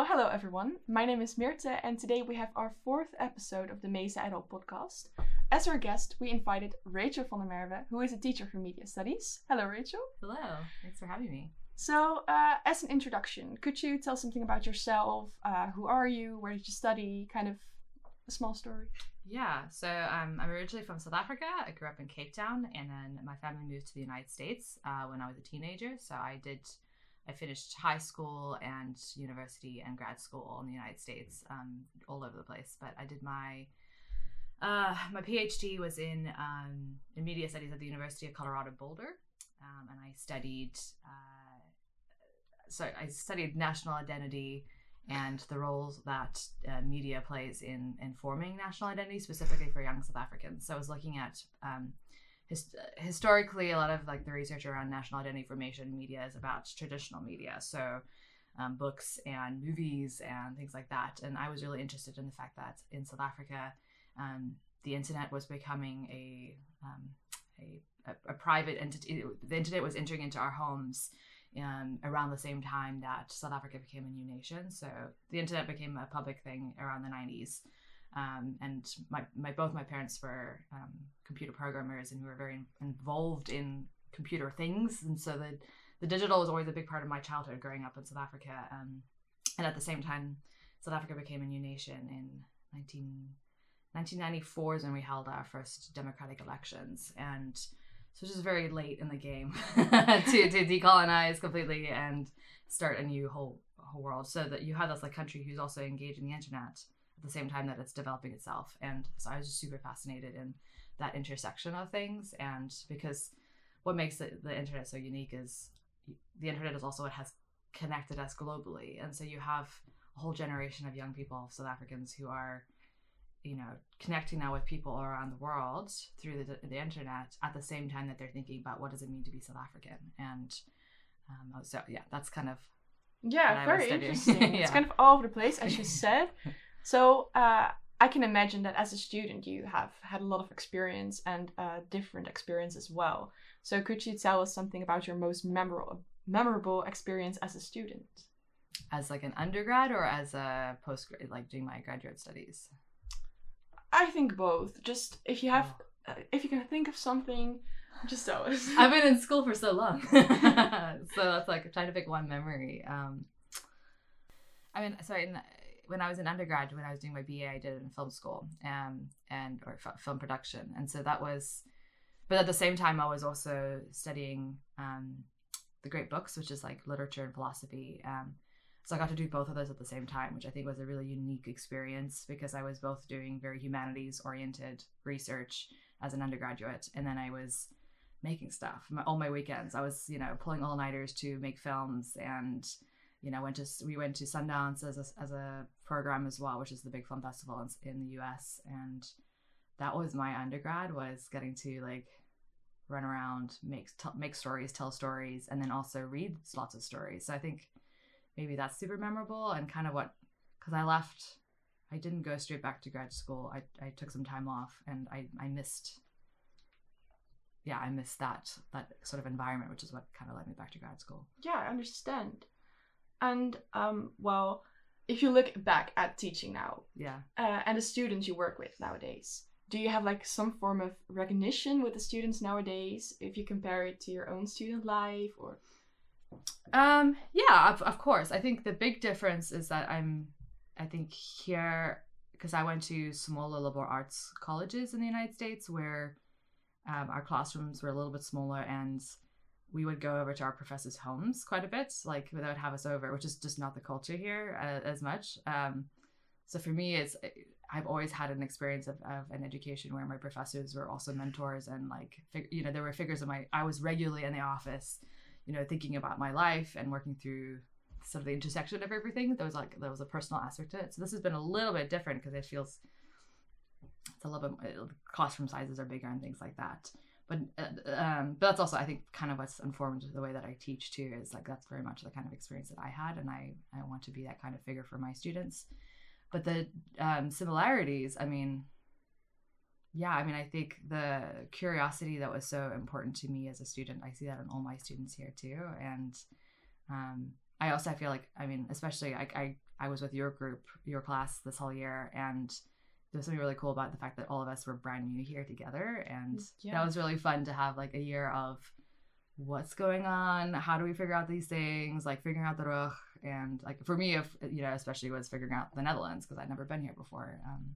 Well, hello everyone. My name is Mirte, and today we have our fourth episode of the Mesa Adult podcast. As our guest, we invited Rachel van der Merwe, who is a teacher for media studies. Hello, Rachel. Hello. Thanks for having me. So, uh, as an introduction, could you tell something about yourself? Uh, who are you? Where did you study? Kind of a small story. Yeah, so um, I'm originally from South Africa. I grew up in Cape Town, and then my family moved to the United States uh, when I was a teenager. So I did, I finished high school and university and grad school in the United States, um, all over the place. But I did my uh, my PhD was in um, in media studies at the University of Colorado Boulder, um, and I studied. Uh, so I studied national identity and the roles that uh, media plays in in forming national identity, specifically for young South Africans. So I was looking at um, his, historically a lot of like the research around national identity formation media is about traditional media, so um, books and movies and things like that. And I was really interested in the fact that in South Africa, um, the internet was becoming a um, a, a, a private entity. The internet was entering into our homes um, around the same time that South Africa became a new nation. So the internet became a public thing around the 90s. Um, and my, my both my parents were um, computer programmers and we were very involved in computer things. And so the, the digital was always a big part of my childhood growing up in South Africa. Um, and at the same time, South Africa became a new nation in 19, 1994 is when we held our first democratic elections. And so just very late in the game to, to decolonize completely and start a new whole whole world so that you have this like country who's also engaged in the internet at the same time that it's developing itself. And so i was just super fascinated in that intersection of things. And because what makes it, the internet so unique is the internet is also what has connected us globally. And so you have a whole generation of young people south africans who are you know connecting now with people around the world through the, the internet at the same time that they're thinking about what does it mean to be south african. And um, so yeah that's kind of yeah very interesting. Yeah. it's kind of all over the place as you said so uh, i can imagine that as a student you have had a lot of experience and uh, different experience as well so could you tell us something about your most memorable memorable experience as a student as like an undergrad or as a post like doing my graduate studies I think both. Just if you have, oh. uh, if you can think of something, just tell us. I've been in school for so long, so that's like trying to pick one memory. Um, I mean, sorry, in, when I was in undergrad, when I was doing my BA, I did it in film school, um, and or f- film production, and so that was. But at the same time, I was also studying um, the great books, which is like literature and philosophy. Um, so I got to do both of those at the same time, which I think was a really unique experience because I was both doing very humanities oriented research as an undergraduate, and then I was making stuff my, all my weekends. I was, you know, pulling all nighters to make films, and you know, went to we went to Sundance as a, as a program as well, which is the big film festival in, in the U.S. And that was my undergrad was getting to like run around, make t- make stories, tell stories, and then also read lots of stories. So I think maybe that's super memorable and kind of what because I left I didn't go straight back to grad school. I, I took some time off and I, I missed yeah, I missed that that sort of environment, which is what kind of led me back to grad school. Yeah, I understand. And um well, if you look back at teaching now, yeah, uh, and the students you work with nowadays, do you have like some form of recognition with the students nowadays if you compare it to your own student life or um, yeah, of, of course. I think the big difference is that I'm, I think here, because I went to smaller liberal arts colleges in the United States where um, our classrooms were a little bit smaller and we would go over to our professors' homes quite a bit, like they would have us over, which is just not the culture here uh, as much. Um, so for me, it's I've always had an experience of, of an education where my professors were also mentors and like you know there were figures of my I was regularly in the office you know, thinking about my life and working through sort of the intersection of everything. There was like there was a personal aspect to it. So this has been a little bit different because it feels it's a little bit classroom sizes are bigger and things like that. But uh, um, but that's also I think kind of what's informed the way that I teach too is like that's very much the kind of experience that I had, and I I want to be that kind of figure for my students. But the um, similarities, I mean, yeah, I mean, I think the curiosity that was so important to me as a student, I see that in all my students here too. And um, I also I feel like, I mean, especially I, I I was with your group, your class this whole year, and there's something really cool about the fact that all of us were brand new here together, and yeah. that was really fun to have like a year of what's going on, how do we figure out these things, like figuring out the rug, and like for me, if you know, especially was figuring out the Netherlands because I'd never been here before. Um,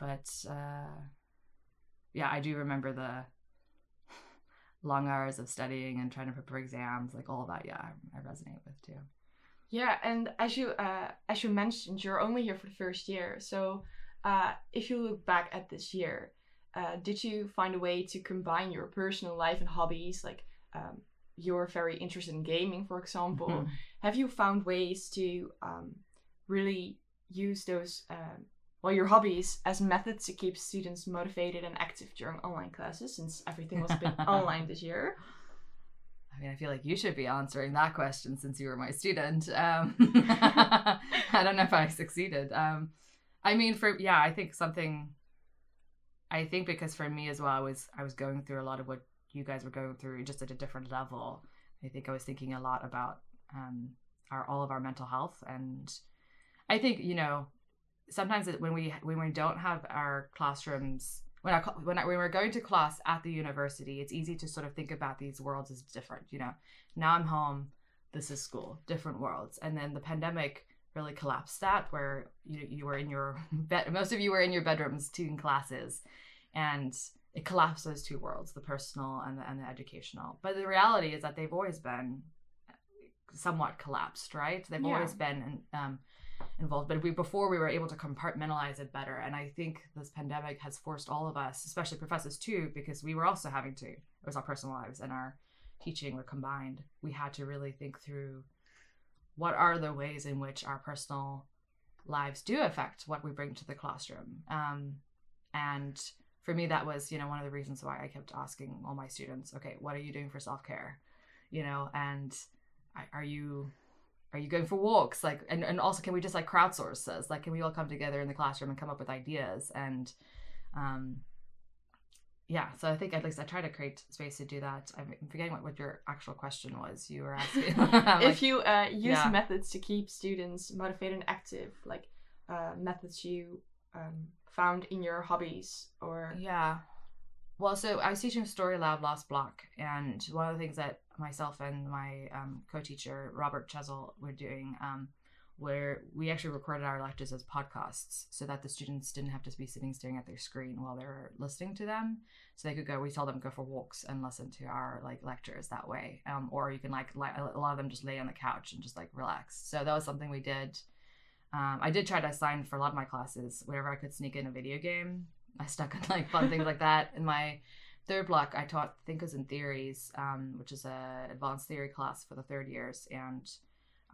but uh, yeah, I do remember the long hours of studying and trying to prepare exams, like all of that. Yeah, I, I resonate with too. Yeah, and as you uh, as you mentioned, you're only here for the first year. So uh, if you look back at this year, uh, did you find a way to combine your personal life and hobbies? Like um, you're very interested in gaming, for example. Mm-hmm. Have you found ways to um, really use those uh, well your hobbies as methods to keep students motivated and active during online classes since everything was a bit online this year I mean, I feel like you should be answering that question since you were my student. Um, I don't know if I succeeded. Um, I mean, for yeah, I think something. I think because for me as well, I was I was going through a lot of what you guys were going through, just at a different level. I think I was thinking a lot about um, our all of our mental health, and I think you know sometimes when we when we don't have our classrooms when I when I, when we're going to class at the university, it's easy to sort of think about these worlds as different. You know, now I'm home, this is school, different worlds, and then the pandemic really collapsed that, where you you were in your bed, most of you were in your bedrooms doing classes, and it collapsed those two worlds, the personal and the and the educational. But the reality is that they've always been somewhat collapsed, right? They've yeah. always been um, involved but we before we were able to compartmentalize it better and i think this pandemic has forced all of us especially professors too because we were also having to it was our personal lives and our teaching were combined we had to really think through what are the ways in which our personal lives do affect what we bring to the classroom? Um, and for me that was you know one of the reasons why i kept asking all my students okay what are you doing for self-care? You know and are you are you going for walks? Like and, and also can we just like crowdsource this? Like can we all come together in the classroom and come up with ideas? And um yeah so i think at least i try to create space to do that. I'm forgetting what, what your actual question was you were asking. Like, if you uh, use yeah. methods to keep students motivated and active like uh, methods you um, found in your hobbies or yeah. Well, so I was teaching Story Lab last block, and one of the things that myself and my um, co-teacher Robert Chesel were doing, um, where we actually recorded our lectures as podcasts, so that the students didn't have to be sitting staring at their screen while they were listening to them. So they could go. We tell them go for walks and listen to our like lectures that way, um, or you can like li- a lot of them just lay on the couch and just like relax. So that was something we did. Um, I did try to assign for a lot of my classes whenever I could sneak in a video game I stuck on like fun things like that. In my third block, I taught thinkers and theories, um, which is a advanced theory class for the third years, and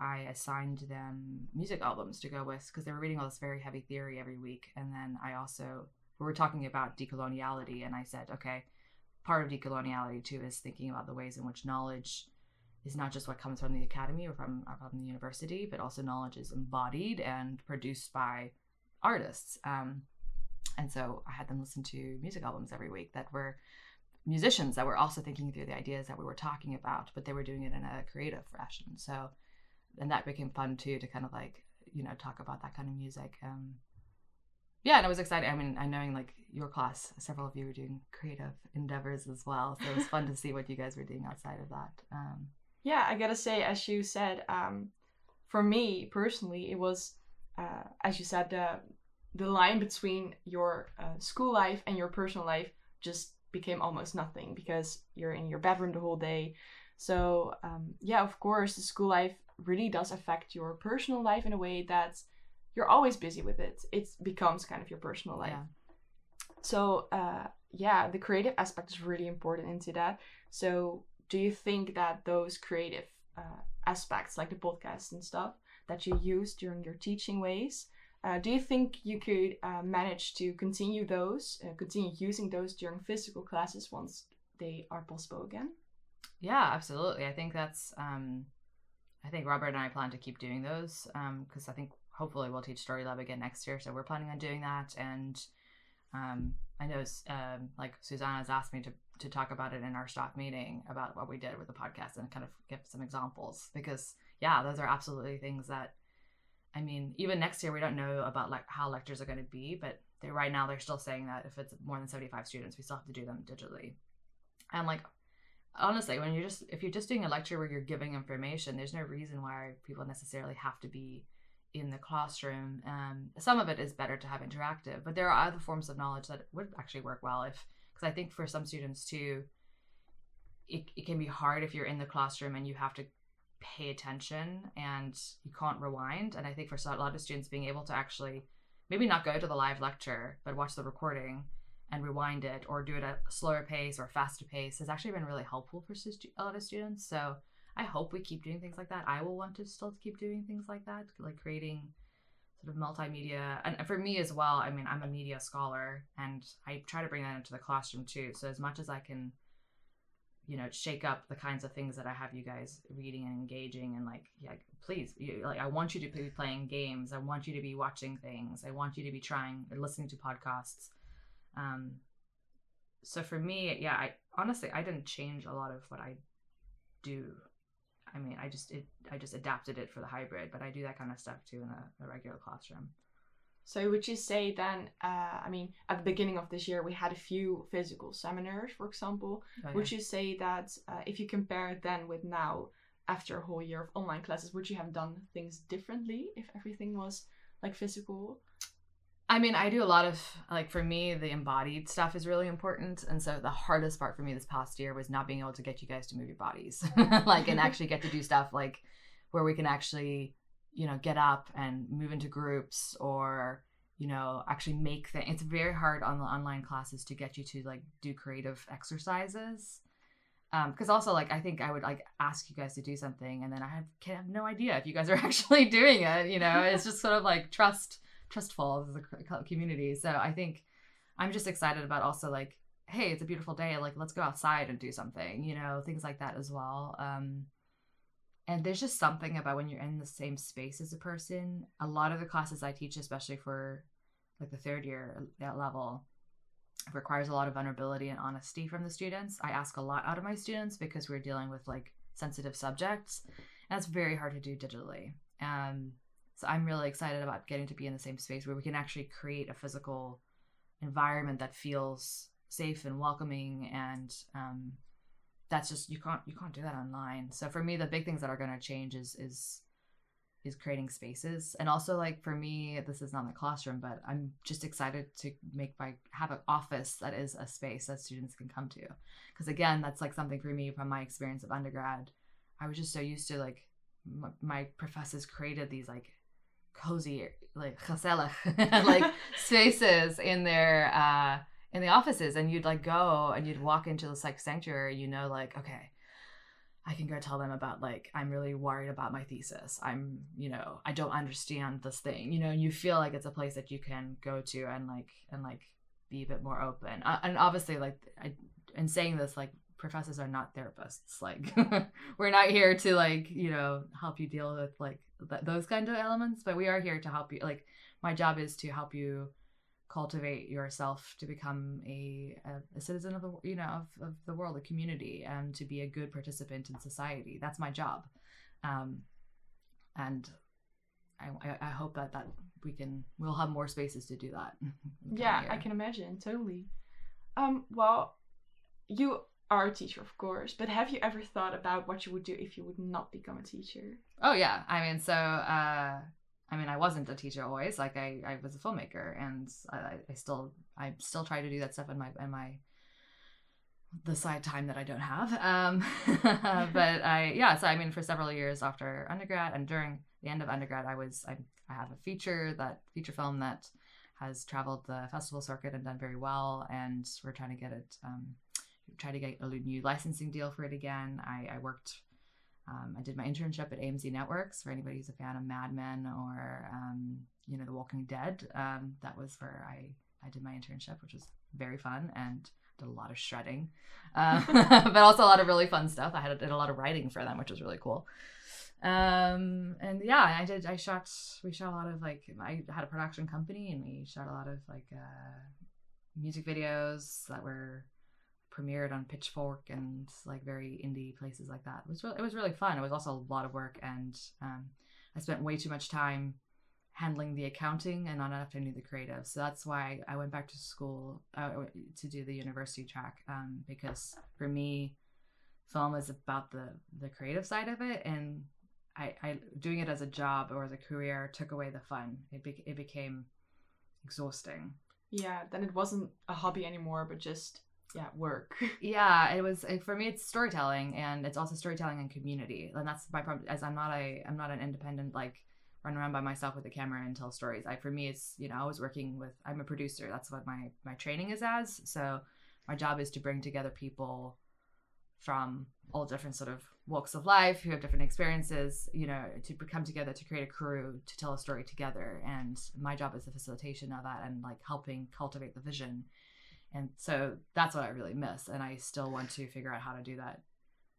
I assigned them music albums to go with because they were reading all this very heavy theory every week. And then I also we were talking about decoloniality, and I said, okay, part of decoloniality too is thinking about the ways in which knowledge is not just what comes from the academy or from, or from the university, but also knowledge is embodied and produced by artists. Um, and so I had them listen to music albums every week that were musicians that were also thinking through the ideas that we were talking about, but they were doing it in a creative fashion. So, and that became fun too to kind of like, you know, talk about that kind of music. Um, yeah, and it was exciting. I mean, I knowing like your class, several of you were doing creative endeavors as well. So it was fun to see what you guys were doing outside of that. Um, yeah, I gotta say, as you said, um, for me personally, it was, uh, as you said, the the line between your uh, school life and your personal life just became almost nothing because you're in your bedroom the whole day. So um, yeah, of course, the school life really does affect your personal life in a way that you're always busy with it. It becomes kind of your personal life. Yeah. So uh, yeah, the creative aspect is really important into that. So do you think that those creative uh, aspects, like the podcast and stuff, that you use during your teaching ways, uh, do you think you could uh, manage to continue those, uh, continue using those during physical classes once they are possible again? Yeah, absolutely. I think that's. Um, I think Robert and I plan to keep doing those because um, I think hopefully we'll teach Story Lab again next year. So we're planning on doing that, and um, I know um, like has asked me to to talk about it in our staff meeting about what we did with the podcast and kind of give some examples because yeah, those are absolutely things that I mean, even next year we don't know about like how lectures are going to be, but they, right now they're still saying that if it's more than 75 students, we still have to do them digitally. And like honestly, when you're just if you're just doing a lecture where you're giving information, there's no reason why people necessarily have to be in the classroom. Um, some of it is better to have interactive, but there are other forms of knowledge that would actually work well if because I think for some students too, it, it can be hard if you're in the classroom and you have to pay attention and you can't rewind. And I think for a lot of students, being able to actually maybe not go to the live lecture, but watch the recording and rewind it or do it at a slower pace or faster pace has actually been really helpful for a lot of students. So I hope we keep doing things like that. I will want to still keep doing things like that, like creating sort of multimedia. And for me as well, I mean, I'm a media scholar and I try to bring that into the classroom too. So as much as I can, you know, shake up the kinds of things that I have you guys reading and engaging and like, yeah, please, you, like, I want you to be playing games. I want you to be watching things. I want you to be trying or listening to podcasts. Um, so for me, yeah, I honestly, I didn't change a lot of what I do I mean, I just it I just adapted it for the hybrid, but I do that kind of stuff too in a, a regular classroom. So would you say then? Uh, I mean, at the beginning of this year, we had a few physical seminars, for example. Oh, yeah. Would you say that uh, if you compare it then with now, after a whole year of online classes, would you have done things differently if everything was like physical? I mean, I do a lot of like for me, the embodied stuff is really important, and so the hardest part for me this past year was not being able to get you guys to move your bodies, like and actually get to do stuff like where we can actually, you know, get up and move into groups or you know actually make things. It's very hard on the online classes to get you to like do creative exercises because um, also like I think I would like ask you guys to do something and then I have, have no idea if you guys are actually doing it. You know, it's just sort of like trust trustful as a community. So I think I'm just excited about also like, hey, it's a beautiful day. Like, let's go outside and do something, you know, things like that as well. Um, and there's just something about when you're in the same space as a person. A lot of the classes I teach, especially for like the third year that level, requires a lot of vulnerability and honesty from the students. I ask a lot out of my students because we're dealing with like sensitive subjects. And it's very hard to do digitally. Um, so I'm really excited about getting to be in the same space where we can actually create a physical environment that feels safe and welcoming and um, that's just you can't you can't do that online. So for me the big things that are going to change is is is creating spaces. And also like for me this is not the classroom but i'm just excited to make my have an office that is a space that students can come to. Because again that's like something for me from my experience of undergrad. I was just so used to like my, my professors created these like cozy like like spaces in their uh in the offices and you'd like go and you'd walk into the like sanctuary you know like okay I can go tell them about like I'm really worried about my thesis. I'm, you know, I don't understand this thing. You know, and you feel like it's a place that you can go to and like and like be a bit more open. Uh, and obviously, like I, in saying this, like professors are not therapists. Like we're not here to like you know help you deal with like th- those kind of elements but we are here to help you like my job is to help you cultivate yourself to become a, a, a citizen of the you know of, of the world a community and to be a good participant in society. That's my job. Um, and I, I hope that that we can we'll have more spaces to do that. Yeah i can imagine. Totally. Um well you are a teacher, of course, but have you ever thought about what you would do if you would not become a teacher? Oh yeah, I mean, so uh, I mean, I wasn't a teacher always. Like I, I was a filmmaker, and I, I still, I still try to do that stuff in my, in my, the side time that I don't have. Um, but I, yeah. So I mean, for several years after undergrad and during the end of undergrad, I was, I, I have a feature that feature film that has traveled the festival circuit and done very well, and we're trying to get it. Um, try to get a new licensing deal for it again. I, I worked, um, I did my internship at AMC Networks for anybody who's a fan of Mad Men or, um, you know, The Walking Dead. Um, that was where I, I did my internship, which was very fun and did a lot of shredding, uh, but also a lot of really fun stuff. I had did a lot of writing for them, which was really cool. Um, and yeah, I did, I shot, we shot a lot of like, I had a production company and we shot a lot of like, uh, music videos that were premiered on Pitchfork and like very indie places like that. It was really, it was really fun. It was also a lot of work, and um, I spent way too much time handling the accounting and not enough time to do the creative. So that's why I went back to school uh, to do the university track um, because for me, film is about the the creative side of it, and I, I doing it as a job or as a career took away the fun. It be, it became exhausting. Yeah, then it wasn't a hobby anymore, but just yeah work. yeah, it was for me. It's storytelling, and it's also storytelling and community, and that's my problem. As I'm not a I'm not an independent like run around by myself with a camera and tell stories. I for me it's you know I was working with I'm a producer. That's what my my training is as. So my job is to bring together people from all different sort of walks of life who have different experiences you know to come together to create a crew to tell a story together and my job is the facilitation of that and like helping cultivate the vision and so that's what i really miss and i still want to figure out how to do that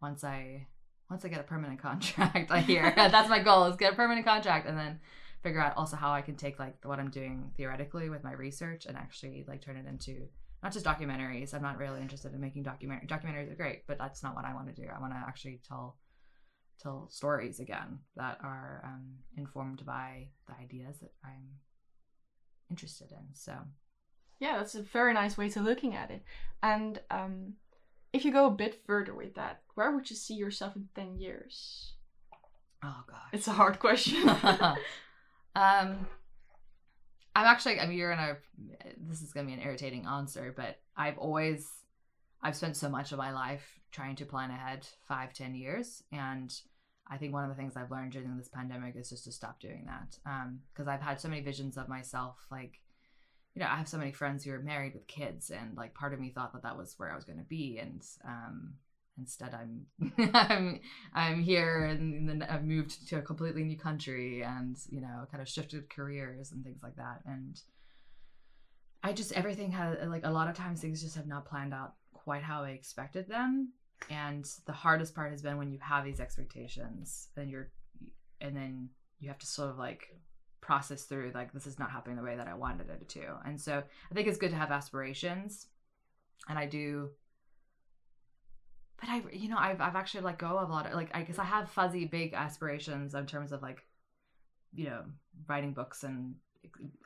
once i once i get a permanent contract i hear that's my goal is get a permanent contract and then figure out also how i can take like what i'm doing theoretically with my research and actually like turn it into not just documentaries. I'm not really interested in making documentary documentaries are great, but that's not what I want to do. I want to actually tell tell stories again that are um, informed by the ideas that I'm interested in. So yeah, that's a very nice way to looking at it. And um, if you go a bit further with that, where would you see yourself in ten years? Oh god, it's a hard question. um, I'm actually, I mean, you're gonna, this is gonna be an irritating answer, but I've always, I've spent so much of my life trying to plan ahead five, ten years. And I think one of the things I've learned during this pandemic is just to stop doing that. Um, cause I've had so many visions of myself, like, you know, I have so many friends who are married with kids, and like part of me thought that that was where I was going to be, and um, Instead, I'm I'm I'm here and then I've moved to a completely new country and you know kind of shifted careers and things like that. And I just everything has like a lot of times things just have not planned out quite how I expected them. And the hardest part has been when you have these expectations and you're and then you have to sort of like process through like this is not happening the way that I wanted it to. And so I think it's good to have aspirations. And I do but I, you know, I've I've actually let go of a lot of like I guess I have fuzzy big aspirations in terms of like, you know, writing books and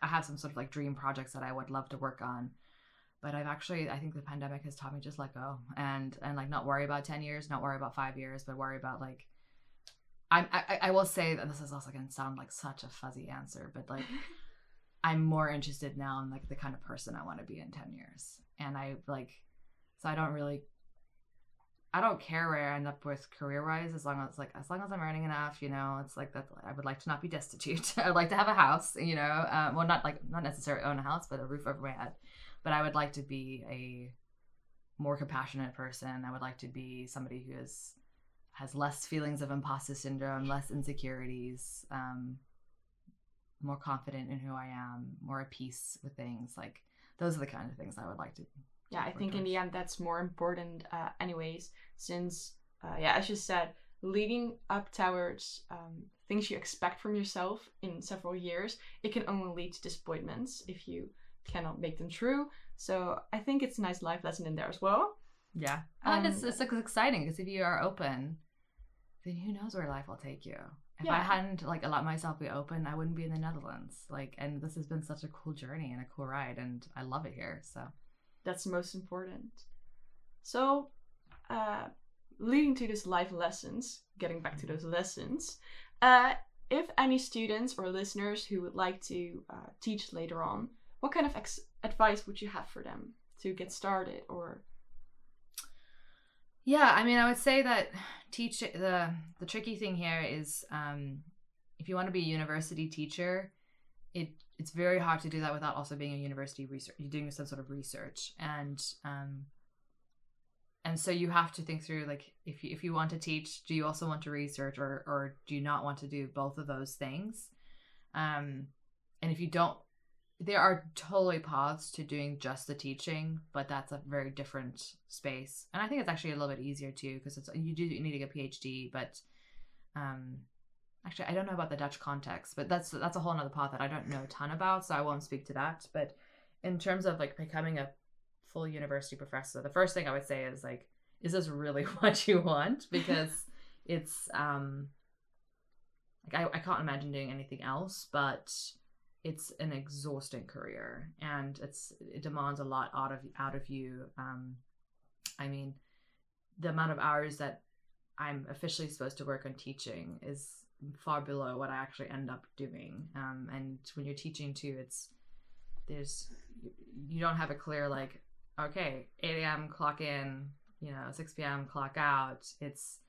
I have some sort of like dream projects that I would love to work on. But I've actually I think the pandemic has taught me just let go and and like not worry about ten years, not worry about five years, but worry about like. I'm, I I will say that this is also going to sound like such a fuzzy answer, but like I'm more interested now in like the kind of person I want to be in ten years, and I like so I don't really I don't care where I end up with career wise as long as like as long as I'm earning enough, you know, it's like that I would like to not be destitute. I'd like to have a house, you know. Um, well not like not necessarily own a house, but a roof over my head. But I would like to be a more compassionate person. I would like to be somebody who is has less feelings of imposter syndrome, less insecurities, um, more confident in who I am, more at peace with things. Like those are the kind of things I would like to yeah i think in the end that's more important uh, anyways since uh, yeah as you said leading up towards um, things you expect from yourself in several years it can only lead to disappointments if you cannot make them true. So i think it's a nice life lesson in there as well yeah and it's, it's exciting because if you are open then who knows where life will take you if yeah. I hadn't like allowed myself to be open, I wouldn't be in the Netherlands. Like, and this has been such a cool journey and a cool ride, and I love it here. So that's the most important. So, uh, leading to this life lessons, getting back to those lessons, uh, if any students or listeners who would like to uh, teach later on, what kind of ex- advice would you have for them to get started or? Yeah, I mean, I would say that teach the the tricky thing here is um, if you want to be a university teacher, it it's very hard to do that without also being a university research you're doing some sort of research. And um and so you have to think through like if you if you want to teach do you also want to research or or do you not want to do both of those things? Um and if you don't there are totally paths to doing just the teaching but that's a very different space and i think it's actually a little bit easier too because it's you do need to get a phd but um actually I don't know about the Dutch context, but that's that's a whole other path that I don't know a ton about, so I won't speak to that. But in terms of like becoming a full university professor, the first thing I would say is like, is this really what you want? Because it's um like I, I can't imagine doing anything else, but it's an exhausting career and it's it demands a lot out of out of you. Um i mean the amount of hours that i'm officially supposed to work on teaching is far below what i actually end up doing. Um and when you're teaching too it's there's you don't have a clear like okay 8 a.m clock in you know 6 p.m clock out. It's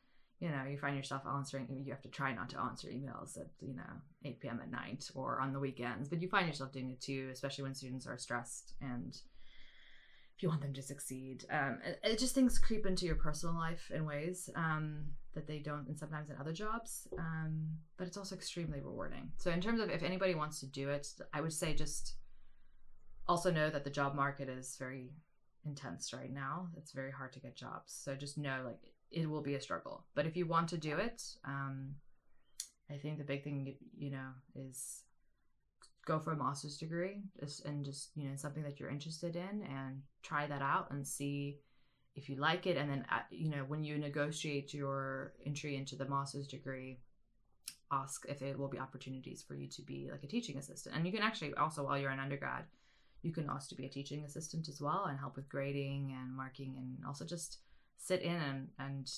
you know you find yourself answering you have to try not to answer emails at you know 8 p.m at night or on the weekends but you find yourself doing it too especially when students are stressed and if you want them to succeed. Um, it, it, just things creep into your personal life in ways um, that they don't and sometimes in other jobs um, but it's also extremely rewarding. So in terms of if anybody wants to do it i would say just also know that the job market is very intense right now. It's very hard to get jobs. So just know like it will be a struggle. But if you want to do it, um, I think the big thing, you know, is go for a master's degree and just, you know, something that you're interested in and try that out and see if you like it. And then, uh, you know, when you negotiate your entry into the master's degree, ask if there will be opportunities for you to be like a teaching assistant. And you can actually also, while you're an undergrad, you can also be a teaching assistant as well and help with grading and marking and also just sit in and and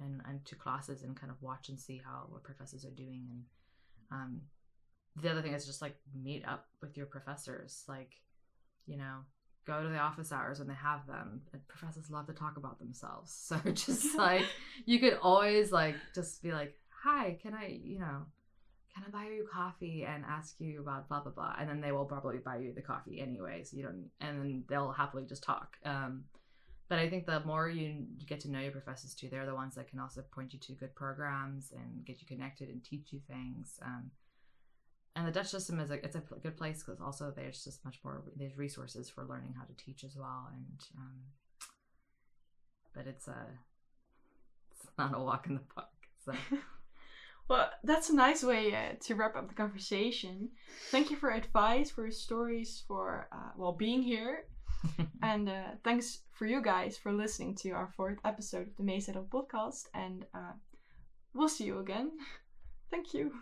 and, and to classes and kind of watch and see how what professors are doing. And um, the other thing is just like meet up with your professors. Like you know go to the office hours when they have them. And professors love to talk about themselves. So just like you could always like just be like hi can i you know can i buy you coffee and ask you about blah blah blah? And then they will probably buy you the coffee anyway so you don't and then they'll happily just talk. Um but I think the more you get to know your professors too, they're the ones that can also point you to good programs and get you connected and teach you things. Um, and the Dutch system is a it's a good place because also there's just much more there's resources for learning how to teach as well. And um, but it's a it's not a walk in the park. So. well, that's a nice way uh, to wrap up the conversation. Thank you for advice, for stories, for uh, well being here and uh, thanks for you guys for listening to our fourth episode of the Meezettel podcast. And uh, we'll see you again. Thank you.